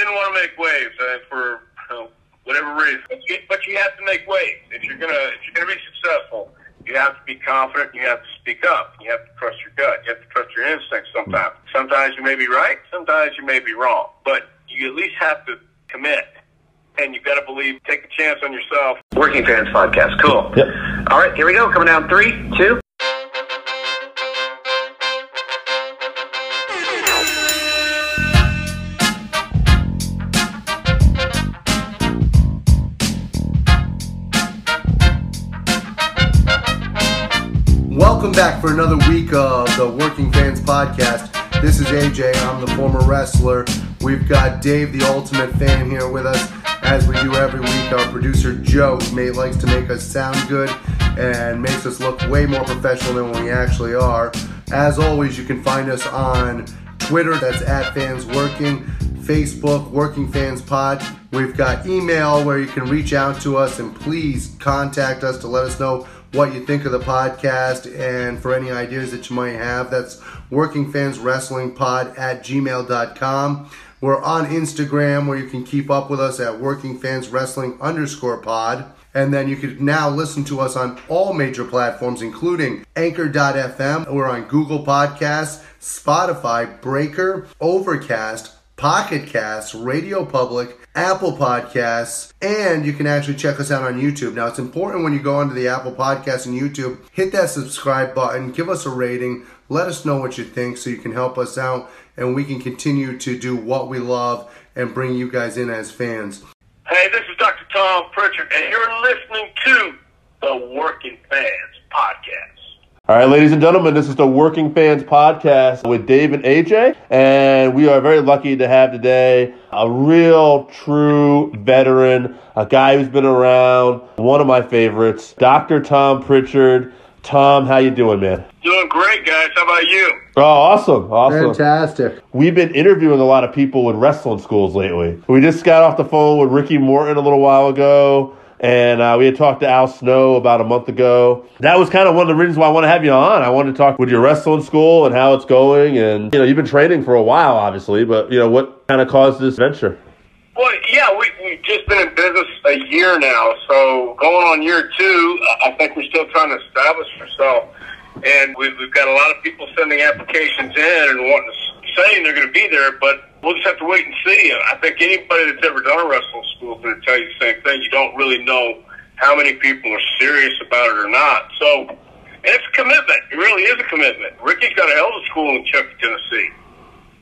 didn't want to make waves uh, for uh, whatever reason. But you, but you have to make waves if you're gonna if you're gonna be successful. You have to be confident. You have to speak up. You have to trust your gut. You have to trust your instincts. Sometimes, sometimes you may be right. Sometimes you may be wrong. But you at least have to commit. And you've got to believe. Take a chance on yourself. Working Fans Podcast. Cool. Yep. All right, here we go. Coming down three, two. Welcome back for another week of the Working Fans Podcast. This is AJ. I'm the former wrestler. We've got Dave, the ultimate fan, here with us, as we do every week. Our producer Joe may likes to make us sound good and makes us look way more professional than we actually are. As always, you can find us on Twitter. That's at Fans Working. Facebook, Working Fans Pod. We've got email where you can reach out to us and please contact us to let us know what you think of the podcast and for any ideas that you might have. That's Working Fans Wrestling Pod at gmail.com. We're on Instagram where you can keep up with us at Working Fans Wrestling underscore pod. And then you can now listen to us on all major platforms, including Anchor.fm. We're on Google Podcasts, Spotify, Breaker, Overcast, Pocket Casts, Radio Public, Apple Podcasts, and you can actually check us out on YouTube. Now, it's important when you go onto the Apple Podcasts and YouTube, hit that subscribe button, give us a rating, let us know what you think so you can help us out and we can continue to do what we love and bring you guys in as fans. Hey, this is Dr. Tom Pritchard, and you're listening to the Working Fans Podcast. All right, ladies and gentlemen, this is the Working Fans Podcast with Dave and AJ, and we are very lucky to have today a real, true veteran, a guy who's been around, one of my favorites, Dr. Tom Pritchard. Tom, how you doing, man? Doing great, guys. How about you? Oh, awesome, awesome. Fantastic. We've been interviewing a lot of people in wrestling schools lately. We just got off the phone with Ricky Morton a little while ago, and uh, we had talked to Al Snow about a month ago. That was kind of one of the reasons why I want to have you on. I wanted to talk with your wrestling school and how it's going, and you know, you've been training for a while, obviously, but you know, what kind of caused this venture? Well, yeah, we, we've just been in business a year now, so going on year two, I think we're still trying to establish ourselves. And we've, we've got a lot of people sending applications in and wanting to, saying they're going to be there, but we'll just have to wait and see. I think anybody that's ever done a wrestling school is going to tell you the same thing. You don't really know how many people are serious about it or not. So, and it's a commitment. It really is a commitment. Ricky's got a hell of a school in Chuckey, Tennessee,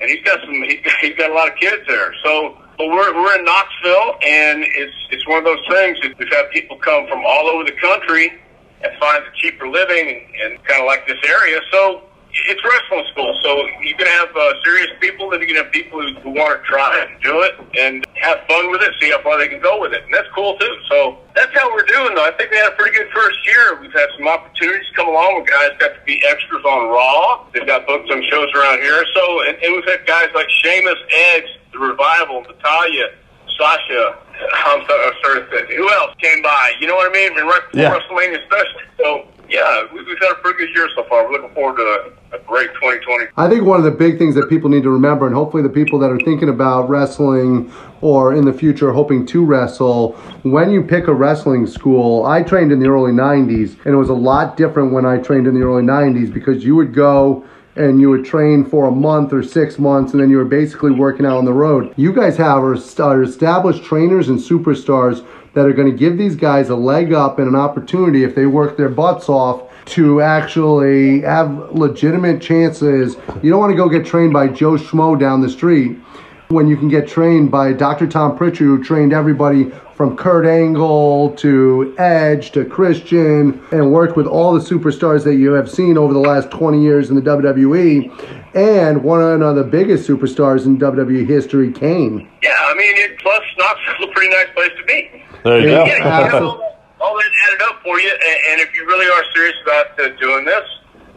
and he's got some. He's got, a lot of kids there. So, but we're we're in Knoxville, and it's it's one of those things. that We've had people come from all over the country and find a cheaper living and kind of like this area. So it's wrestling school. So you can have uh, serious people, and you can have people who, who want to try it and do it and have fun with it, see how far they can go with it, and that's cool too. So that's how we're doing. Though I think we had a pretty good first year. We've had some opportunities come along. With guys got to be extras on Raw. They've got booked some shows around here. So and, and we've had guys like Sheamus, Edge, The Revival, Natalya. Sasha, I'm sorry, who else came by? You know what I mean? And right before Yeah. WrestleMania especially. So, yeah, we- we've had a pretty good year so far. We're looking forward to a great 2020. I think one of the big things that people need to remember, and hopefully the people that are thinking about wrestling or in the future hoping to wrestle, when you pick a wrestling school, I trained in the early 90s, and it was a lot different when I trained in the early 90s because you would go and you would train for a month or six months, and then you were basically working out on the road. You guys have are established trainers and superstars that are going to give these guys a leg up and an opportunity if they work their butts off to actually have legitimate chances. You don't want to go get trained by Joe Schmo down the street when you can get trained by Dr. Tom Pritchard, who trained everybody from Kurt Angle to Edge to Christian and worked with all the superstars that you have seen over the last 20 years in the WWE and one of the biggest superstars in WWE history, Kane. Yeah, I mean, it, plus Knoxville's a pretty nice place to be. There you Yeah. go. Yeah, you have all that, all that added up for you, and, and if you really are serious about uh, doing this,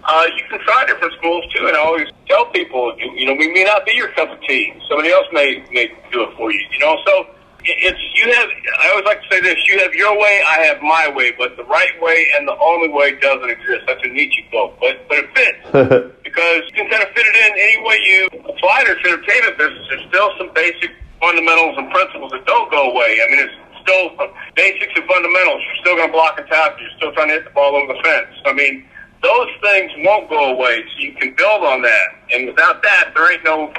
uh, you can try different schools too. And I always tell people, you, you know, we may not be your cup of tea. Somebody else may may do it for you. You know, so it, it's you have. I always like to say this: you have your way, I have my way, but the right way and the only way doesn't exist. That's a Nietzsche quote, but but it fits because you can kind of fit it in any way you apply to this entertainment business. There's still some basic fundamentals and principles that don't go away. I mean, it's still basics and fundamentals. You're still going to block and tackle. You're still trying to hit the ball over the fence. I mean, those things won't go away. So you can build on that. And without that, there ain't no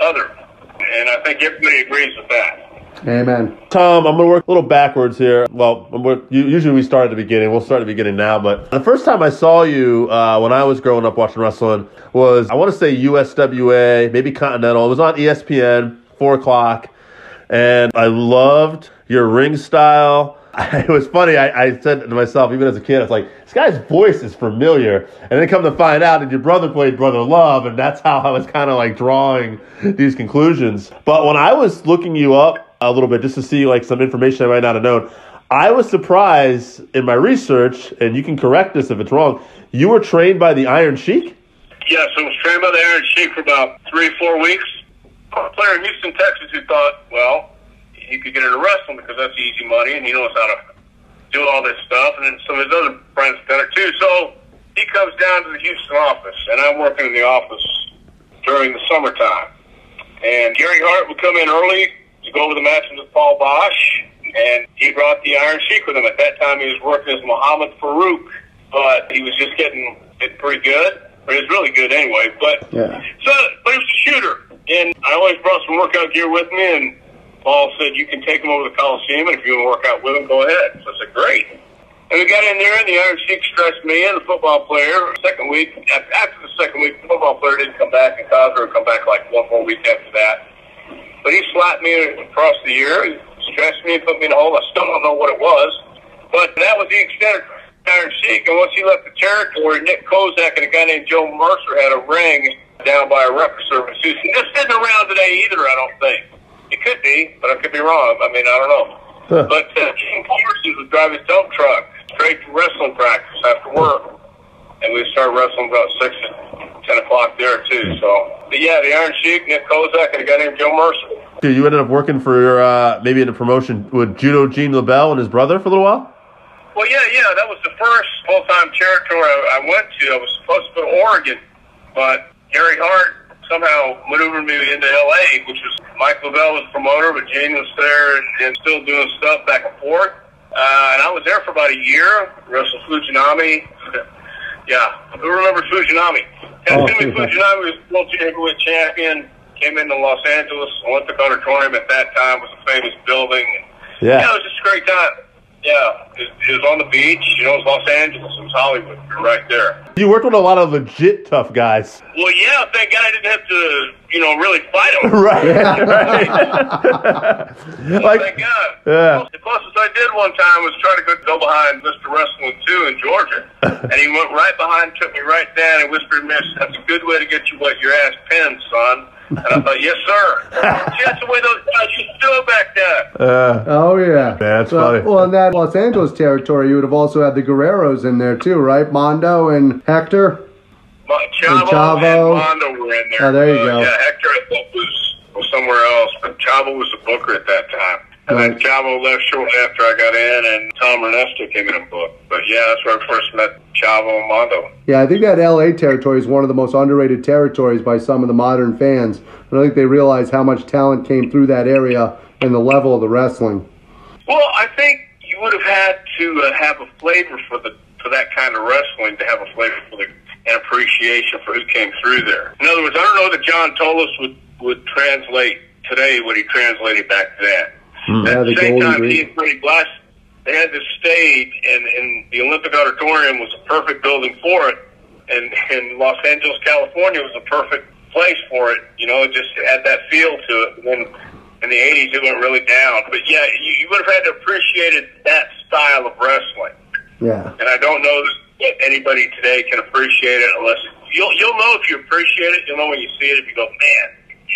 other. And I think everybody agrees with that. Amen. Tom, I'm going to work a little backwards here. Well, usually we start at the beginning. We'll start at the beginning now. But the first time I saw you uh, when I was growing up watching wrestling was, I want to say USWA, maybe Continental. It was on ESPN, 4 o'clock. And I loved your ring style. It was funny. I, I said to myself, even as a kid, I was like, this guy's voice is familiar. And then come to find out that your brother played Brother Love, and that's how I was kind of like drawing these conclusions. But when I was looking you up a little bit just to see like some information I might not have known, I was surprised in my research, and you can correct this if it's wrong. You were trained by the Iron Sheik? Yes, I was trained by the Iron Sheik for about three, four weeks. A player in Houston, Texas, who thought, well, he could get into wrestling because that's easy money, and he knows how to do all this stuff. And then some of his other friends done it too. So he comes down to the Houston office, and I'm working in the office during the summertime. And Gary Hart would come in early to go over the matches with Paul Boesch, and he brought the Iron Sheik with him. At that time, he was working as Muhammad Farouk, but he was just getting it pretty good. But he was really good anyway. But Yeah. so, but he was a shooter, and I always brought some workout gear with me. And Paul said, "You can take him over to the Coliseum, and if you want to work out with him, go ahead." So I said, "Great." And we got in there, and the Iron Sheik stretched me in, the football player. Second week, after the second week, the football player didn't come back, and would come back like one more week after that. But he slapped me across the ear, he stretched me and put me in a hole. I still don't know what it was. But that was the extent of Iron Sheik. And once he left the territory, Nick Kozak and a guy named Joe Mercer had a ring down by a record service. This isn't around today either, I don't think. It could be, but I could be wrong. I mean, I don't know. Huh. But uh, King Parsons would drive his dump truck straight to wrestling practice after work. And we started wrestling about 6 and 10 o'clock there, too. So, but yeah, the Iron Sheik, Nick Kozak, and a guy named Joe Mercer. Dude, you ended up working for uh, maybe in a promotion with Judo Gene LeBell and his brother for a little while? Well, yeah, yeah, that was the first full-time territory I, I went to. I was supposed to go to Oregon, but Gary Hart somehow maneuvered me into L.A., which was Mike LeBell was promoter, but Gene was there and, and still doing stuff back and forth. Uh, and I was there for about a year. Wrestled Fujinami. Yeah, who remembers Fujinami? Oh, Tatsumi. Fujinami was world heavyweight champion. Came into Los Angeles, Olympic Auditorium at that time was a famous building. Yeah. Yeah, it was just a great time. Yeah, it, it was on the beach. You know, it was Los Angeles. It was Hollywood. You're right there. You worked with a lot of legit tough guys. Well, yeah, thank God I didn't have to, you know, really fight him. right. right. like, thank God. Yeah. The closest I did one time was try to go, go behind Mr. Wrestling 2 in Georgia. and he went right behind, took me right down, and whispered, Miss, that's a good way to get you what your ass pinned, son. And I thought, yes, sir. See, that's the way those guys used to do it back then. uh, Oh yeah, That's well, funny. Well, in that Los Angeles territory, you would have also had the Guerreros in there too, right? Mondo and Hector. Mo- Chavo, Chavo. and Mondo were in there. Oh, there you Uh, go. Yeah, Hector I thought was, was somewhere else, but Chavo was the booker at that time. And then. Chavo left shortly after I got in, and Tom Renesto came in and booked. But yeah, that's where I first met Chavo and Mondo. Yeah, I think that LA territory is one of the most underrated territories by some of the modern fans. I don't think they realize how much talent came through that area and the level of the wrestling. Well, I think you would have had to uh, have a flavor for the for that kind of wrestling to have a flavor for the and appreciation for who came through there. In other words, I don't know that John Tolos would would translate today what he translated back then. Yeah, At the the same time, Grease. he and Freddie Glass, they had this stage, and, and the Olympic Auditorium was a perfect building for it. And, and Los Angeles, California was a perfect place for it. You know, it just had that feel to it. And then in the 80s, it went really down. But yeah, you, you would have had to appreciate it, that style of wrestling. Yeah. And I don't know that anybody today can appreciate it unless you'll you'll know if you appreciate it. You'll know when you see it if you go, man,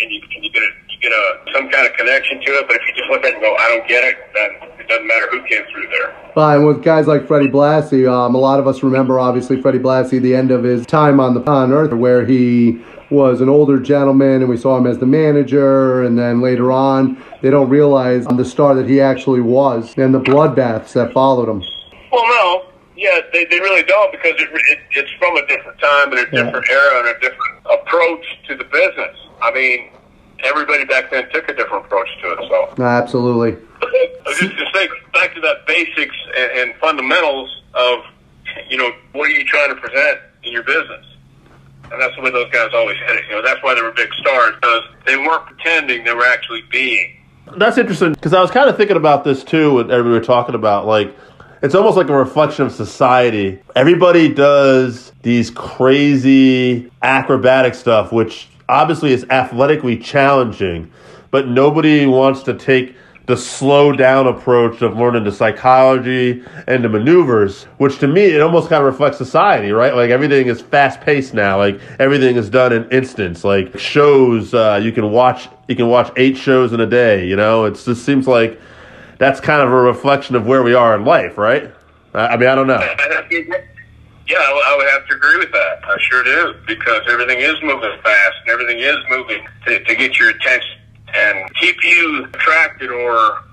and you and you get a you know, some kind of connection to it. But if you just look at it and go, I don't get it, then it doesn't matter who came through there. Well, and with guys like Freddie Blassie, um, a lot of us remember obviously Freddie Blassie, the end of his time on the on Earth, where he was an older gentleman, and we saw him as the manager, and then later on, they don't realize the star that he actually was, and the bloodbaths that followed him. Well, no, yeah, they, they really don't because it, it it's from a different time and a different era and a different approach to the business. I mean, everybody back then took a different approach to it. So No, absolutely. I was just to say back to that basics and, and fundamentals of you know what are you trying to present in your business, and that's the way those guys always hit it. You know that's why they were big stars because they weren't pretending; they were actually being. That's interesting because I was kind of thinking about this too. When we were talking about like, it's almost like a reflection of society. Everybody does these crazy acrobatic stuff, which obviously is athletically challenging, but nobody wants to take the slow down approach of learning the psychology and the maneuvers, which to me it almost kind of reflects society, right? Like everything is fast paced now. Like everything is done in instants. Like shows, uh, you can watch you can watch eight shows in a day. You know, it just seems like that's kind of a reflection of where we are in life, right? I I mean, I don't know. Yeah, I would have to agree with that. Sure do because everything is moving fast and everything is moving to, to get your attention and keep you attracted or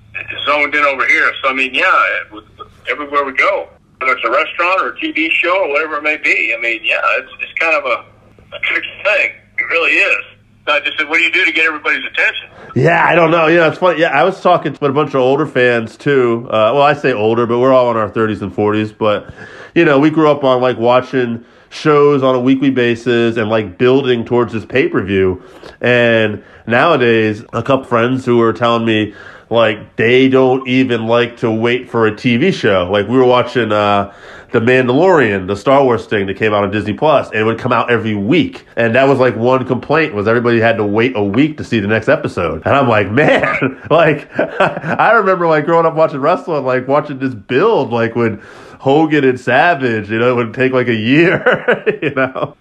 zoned in over here. So I mean, yeah, it, everywhere we go, whether it's a restaurant or a TV show or whatever it may be. I mean, yeah, it's it's kind of a, a tricky thing. It really is. I just said, what do you do to get everybody's attention? Yeah, I don't know. Know, it's funny. Yeah, I was talking with a bunch of older fans too. Uh, well, I say older, but we're all in our 30s and 40s. But, you know, we grew up on like watching shows on a weekly basis and like building towards this pay per view. And nowadays, a couple friends who were telling me like they don't even like to wait for a TV show. Like we were watching uh, the Mandalorian, the Star Wars thing that came out on Disney Plus, and it would come out every week. And that was like one complaint was everybody had to wait a week to see the next episode. And I'm like, man, like I remember like growing up watching wrestling, like watching this build, like when Hogan and Savage, you know, it would take like a year, you know.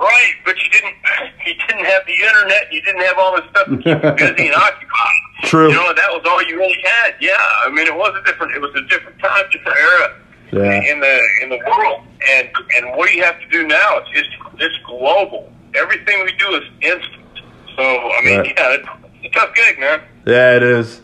Right, but you didn't. You didn't have the internet. You didn't have all this stuff to keep you busy and occupied. True. You know, that was all you really had. Yeah, I mean, it was a different. It was a different time, different era Yeah. in the in the world. And and what do you have to do now? It's it's, it's global. Everything we do is instant. So I mean, Right. yeah, it's, it's a tough gig, man. Yeah, it is.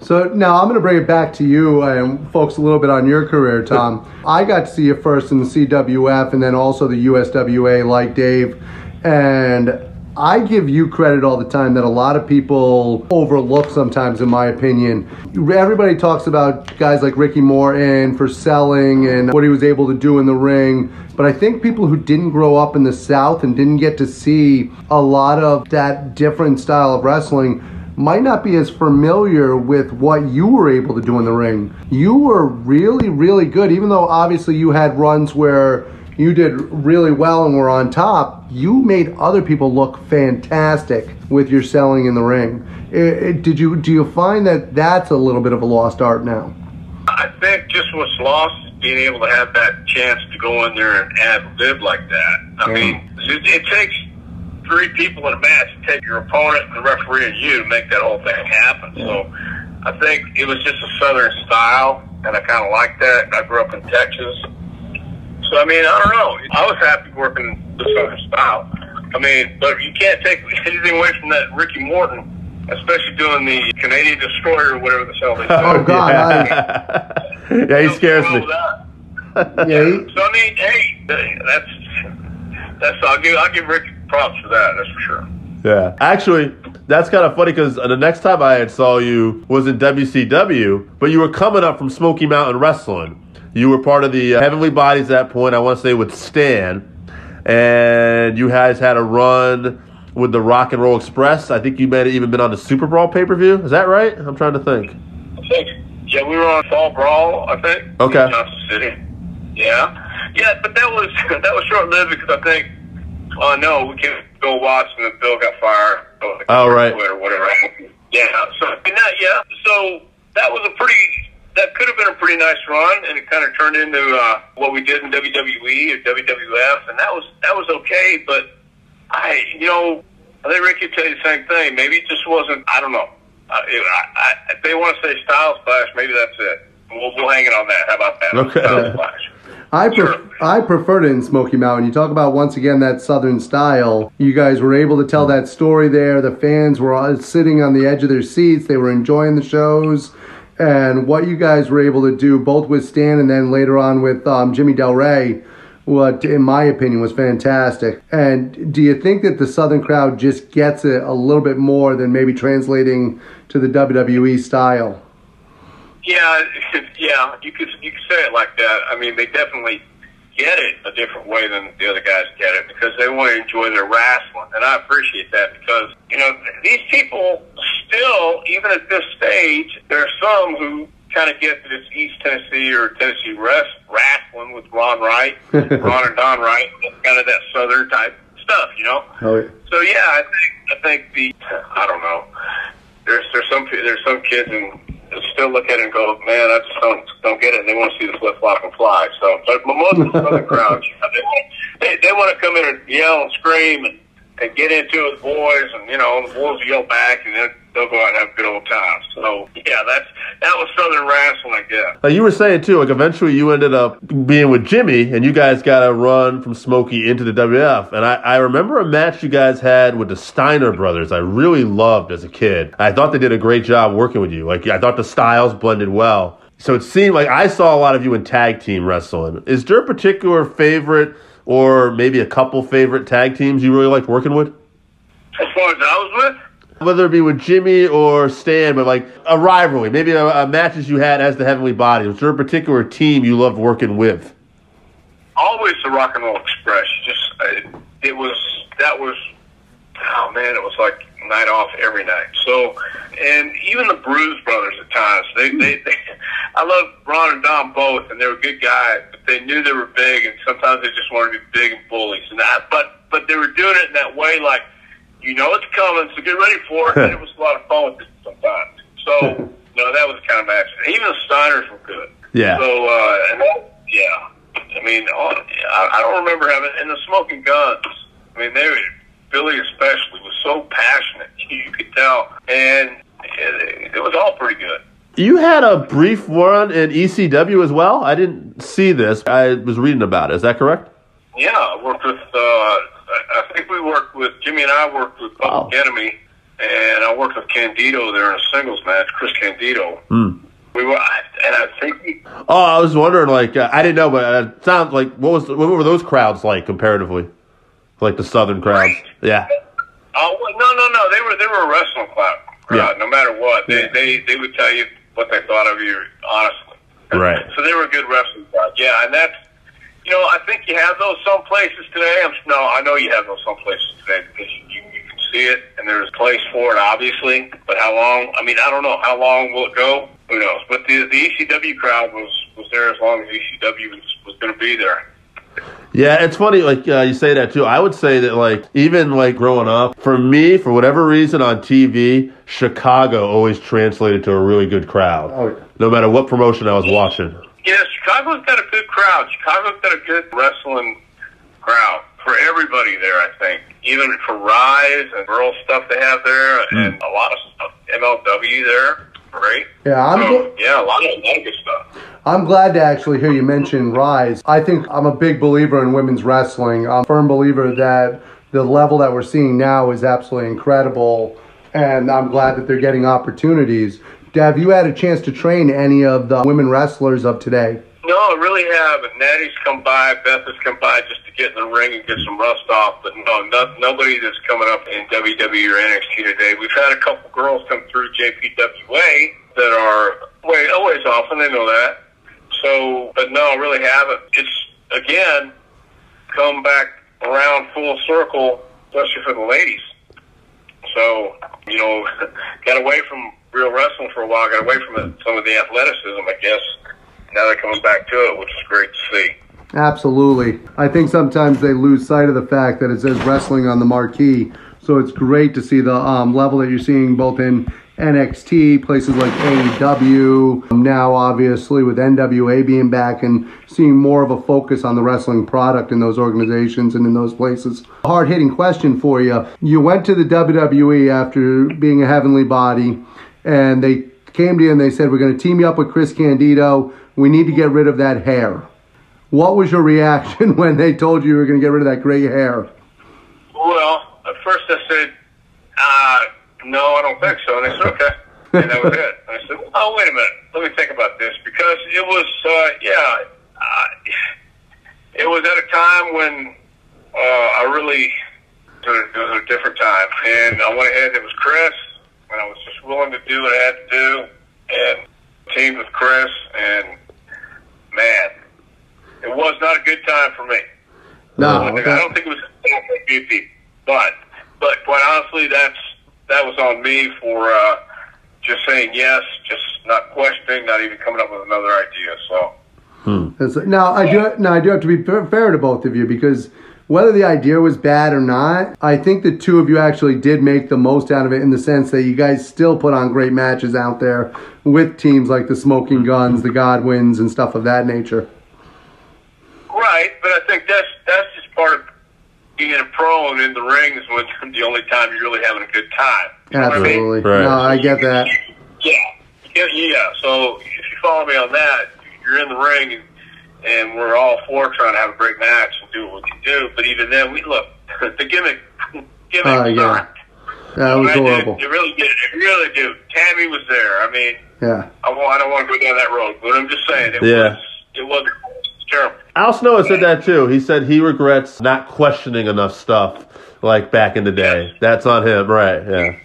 So now I'm going to bring it back to you and folks a little bit on your career, Tom. I got to see you first in the CWF and then also the USWA, like Dave. And I give you credit all the time that a lot of people overlook sometimes, in my opinion. Everybody talks about guys like Ricky Morton for selling and what he was able to do in the ring. But I think people who didn't grow up in the South and didn't get to see a lot of that different style of wrestling might not be as familiar with what you were able to do in the ring. You were really, really good, even though obviously you had runs where you did really well and were on top. You made other people look fantastic with your selling in the ring. I- I- did you do you find that that's a little bit of a lost art now? I think just what's lost is being able to have that chance to go in there and ad lib like that. I Yeah. mean, it, it takes three people in a match to take your opponent, and the referee, and you to make that whole thing happen. So I think it was just a southern style, and I kind of like that. I grew up in Texas. So, I mean, I don't know. I was happy working the southern style. I mean, but you can't take anything away from that Ricky Morton, especially doing the Canadian Destroyer or whatever the hell they do. Oh, God, yeah. yeah, he scares me. Yeah, he- So I mean, hey, that's that's I'll give I'll give Rick props for that. That's for sure. Yeah. Actually, that's kind of funny because the next time I had saw you was in WCW, but you were coming up from Smoky Mountain Wrestling. You were part of the uh, Heavenly Bodies at that point, I want to say with Stan. And you guys had a run with the Rock and Roll Express. I think you may have even been on the Super Brawl pay per view. Is that right? I'm trying to think. I think yeah, we were on Fall Brawl. I think. Okay. City. Yeah, yeah, but that was that was short lived because I think. Oh no, we can Bill Watson and then Bill got fired. Oh, right. Or whatever. Yeah. So mean, that, yeah. So that was a pretty. That could have been a pretty nice run, and it kind of turned into uh, what we did in WWE or WWF, and that was that was okay. But I, you know, I think Ricky would tell you the same thing. Maybe it just wasn't. I don't know. Uh, if, I, I, if they want to say Styles Clash, maybe that's it. We'll, we'll hang it on that. How about that? Okay. Styles Clash. I pref- I preferred it in Smoky Mountain. You talk about once again that Southern style. You guys were able to tell that story there. The fans were all sitting on the edge of their seats. They were enjoying the shows, and what you guys were able to do, both with Stan and then later on with um, Jimmy Del Rey, what in my opinion was fantastic. And do you think that the Southern crowd just gets it a little bit more than maybe translating to the WWE style? Yeah, yeah, you could you could say it like that. I mean, they definitely get it a different way than the other guys get it because they want to enjoy their wrestling, and I appreciate that because you know these people still, even at this stage, there are some who kind of get this East Tennessee or Tennessee rest, wrestling with Ron Wright, Ron and Don Wright, kind of that Southern type stuff, you know. Oh, yeah. So yeah, I think I think the I don't know. There's there's some there's some kids and still look at it and go, man, I just don't don't get it. And they want to see the flip flop and fly. So, but most of the Southern crowd, they they, they want to come in and yell and scream and, and get into it with boys, and you know the boys will yell back, and then they'll go out and have a good old time. So yeah, that's that was Southern wrestling, I guess. Like you were saying too, like eventually you ended up being with Jimmy, and you guys got a run from Smoky into the WF. And I, I remember a match you guys had with the Steiner brothers. I really loved as a kid. I thought they did a great job working with you. Like I thought the styles blended well. So it seemed like I saw a lot of you in tag team wrestling. Is there a particular favorite or maybe a couple favorite tag teams you really liked working with? As far as I was with. Whether it be with Jimmy or Stan, but like a rivalry, maybe a, a matches you had as the Heavenly Body. Was there a particular team you loved working with? Always the Rock and Roll Express. Just it, it was that was oh man, it was like night off every night. So, and even the Bruise Brothers at times, they, they, they I love Ron and Don both, and they were good guys, but they knew they were big, and sometimes they just wanted to be big and bullies, and that. But but they were doing it in that way, like you know it's coming, so get ready for it. and it was a lot of fun with it sometimes. So, no, that was kind of match. Even the Steiners were good. Yeah. So, uh, and that, yeah. I mean, all, I, I don't remember having, and the Smoking Guns. I mean, they were, Billy especially was so passionate. You could tell, and it, it was all pretty good. You had a brief run in ECW as well. I didn't see this. I was reading about it. Is that correct? Yeah, I worked with. Uh, I think we worked with Jimmy and I worked with Public Wow. Enemy, and I worked with Candido there in a singles match. Chris Candido. Hmm. We were, and I think we, Oh, I was wondering. Like, uh, I didn't know, but it sounds like what was what were those crowds like comparatively? Like the southern crowds. Yeah. Oh no, no, no. They were they were a wrestling crowd. crowd, Yeah. No matter what, they, they they would tell you what they thought of you honestly. Right. So they were a good wrestling crowd. Yeah, and that's you know I think you have those some places today. I'm no, I know you have those some places today because you, you, you can see it and there's a place for it obviously. But how long? I mean, I don't know how long will it go. Who knows? But the the ECW crowd was was there as long as ECW was was going to be there. Yeah, it's funny. Like uh, you say that too. I would say that like even like growing up, for me, for whatever reason on TV, Chicago always translated to a really good crowd. Oh, yeah. No matter what promotion I was watching. Yeah, Chicago's got a good crowd. Chicago's got a good wrestling crowd for everybody there, I think. Even for Rise and Girl stuff they have there, hmm. and a lot of stuff. MLW there, great. Yeah, I'm. So, gl- yeah, a lot of, a lot of good stuff. I'm glad to actually hear you mention Rise. I think I'm a big believer in women's wrestling. I'm a firm believer that the level that we're seeing now is absolutely incredible, and I'm glad that they're getting opportunities. Have you had a chance to train any of the women wrestlers of today? No, I really haven't. Natty's come by, Beth has come by just to get in the ring and get some rust off, but no, no nobody that's coming up in WWE or NXT today. We've had a couple girls come through JPWA that are way always off, and they know that. So, but no, I really haven't. It's again come back around full circle, especially for the ladies. So, you know, got away from real wrestling for a while, got away from it, some of the athleticism, I guess. Now they're coming back to it, which is great to see. Absolutely. I think sometimes they lose sight of the fact that it says wrestling on the marquee. So it's great to see the um, level that you're seeing both in NXT, places like AEW, now obviously with NWA being back and seeing more of a focus on the wrestling product in those organizations and in those places. Hard hitting question for you. You went to the WWE after being a heavenly body, and they came to you and they said, We're going to team you up with Chris Candido. We need to get rid of that hair. What was your reaction when they told you you were going to get rid of that gray hair? Well, at first I said, uh, no, I don't think so. And they said, okay. And that was it. And I said, oh, wait a minute. Let me think about this. Because it was, uh, yeah, uh, it was at a time when uh, I really it was a different time, and I went ahead. It was Chris, and I was just willing to do what I had to do, and teamed with Chris, and man, it was not a good time for me. No, I, I don't think it was goofy, but but quite honestly, that's that was on me for uh, just saying yes, just not questioning, not even coming up with another idea. So. That's- Now I do. Now I do have to be fair fair to both of you because whether the idea was bad or not, I think the two of you actually did make the most out of it in the sense that you guys still put on great matches out there with teams like the Smoking Guns, the Godwins, and stuff of that nature. Right, but I think that's that's just part of being a pro and in the ring is when the only time you're really having a good time. You know I mean? Absolutely. Right. No, I get that. Yeah, yeah, yeah. So if you follow me on that, you're in the ring and, and we're all four trying to have a great match and do what we can do. But even then, we look the gimmick. Gimmick Oh, yeah. sucked. That was I did. horrible. It really did. It really did. Tammy was there. I mean, Yeah. I, won't, I don't want to go down that road, but I'm just saying it Yeah. was it was terrible. Al Snow said that too. He said he regrets not questioning enough stuff like back in the day. That's on him, right? Yeah.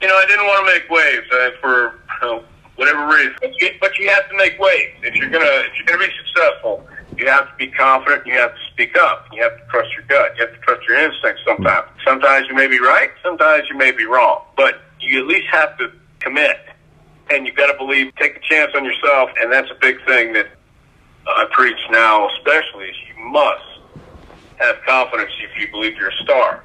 you know, I didn't want to make waves uh, for you know, whatever reason. But you, but you have to make waves if you're gonna if you're gonna be successful. You have to be confident. You have to speak up. You have to trust your gut. You have to trust your instincts. Sometimes, sometimes you may be right. Sometimes you may be wrong. But you at least have to commit, and you've got to believe. Take a chance on yourself, and that's a big thing that I preach now. Especially, is you must have confidence if you believe you're a star,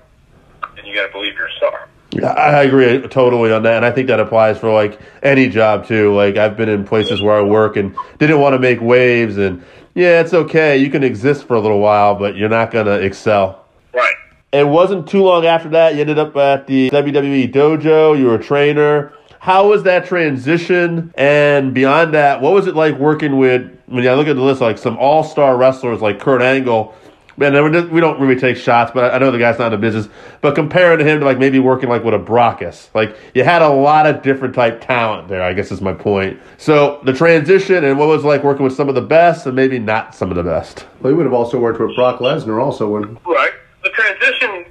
and you got to believe you're a star. I agree totally on that, and I think that applies for like any job too. Like I've been in places where I work and didn't want to make waves, and yeah, it's okay. You can exist for a little while, but you're not gonna excel. Right. It wasn't too long after that. You ended up at the WWE dojo. You were a trainer. How was that transition? And beyond that, what was it like working with? When I look at the list, like some all-star wrestlers like Kurt Angle. Man, we don't really take shots, but I know the guy's not in the business. But comparing to him to like maybe working like with a Brockus, like you had a lot of different type talent there. I guess is my point. So the transition and what was it like working with some of the best and maybe not some of the best. Well, you would have also worked with Brock Lesnar, also when Right. The transition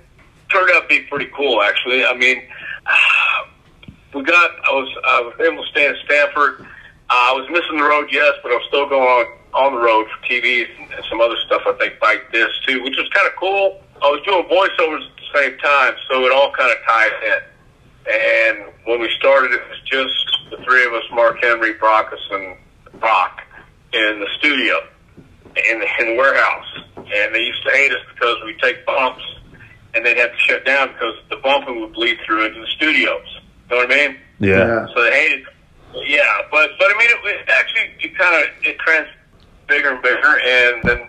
turned out to be pretty cool, actually. I mean, we got. I was I was able to stay in Stamford. Uh, I was missing the road, yes, but I'm still going on on the road for TV and, and some other stuff. I think like this too, which was kind of cool. I was doing voiceovers at the same time, so it all kind of tied in. And when we started, it was just the three of us: Mark Henry, Brockus, and Brock in the studio in the, in the warehouse, and they used to hate us because we take bumps, and they'd have to shut down because the bumping would bleed through into the studios. You know what I mean? Yeah. So they hated. Yeah, but but I mean, it, it actually it kind of it trans bigger and bigger, and then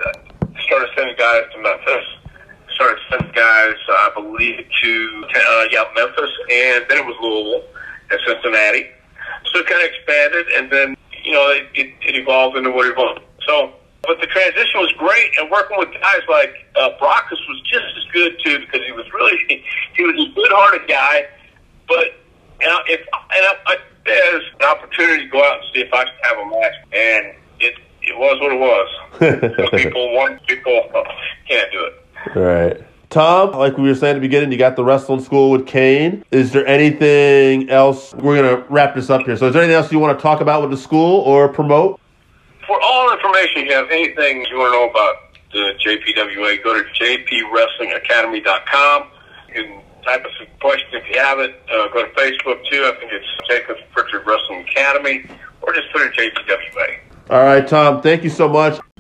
started sending guys to Memphis. Started sending guys, uh, I believe, to uh, yeah Memphis, and then it was Louisville and Cincinnati. So it kind of expanded, and then you know it, it, it evolved into what it evolved. So, but the transition was great, and working with guys like uh, Brockus was just as good too because he was really he was a good-hearted guy, but you know, if and I, I, there's an opportunity to go out and see if I can have a match, and it was what it was. People want people can't do it. Right. Tom, like we were saying at the beginning, you got the wrestling school with Kane. Is there anything else? We're going to wrap this up here. So, is there anything else you want to talk about with the school or promote? For all information, you have anything you want to know about the JPWA, go to jpwrestlingacademy.com. You can type us a question if you have it. Uh, go to Facebook too. I think it's Jacob Pritchard Wrestling Academy, or just put in JPWA. All right, Tom, thank you so much.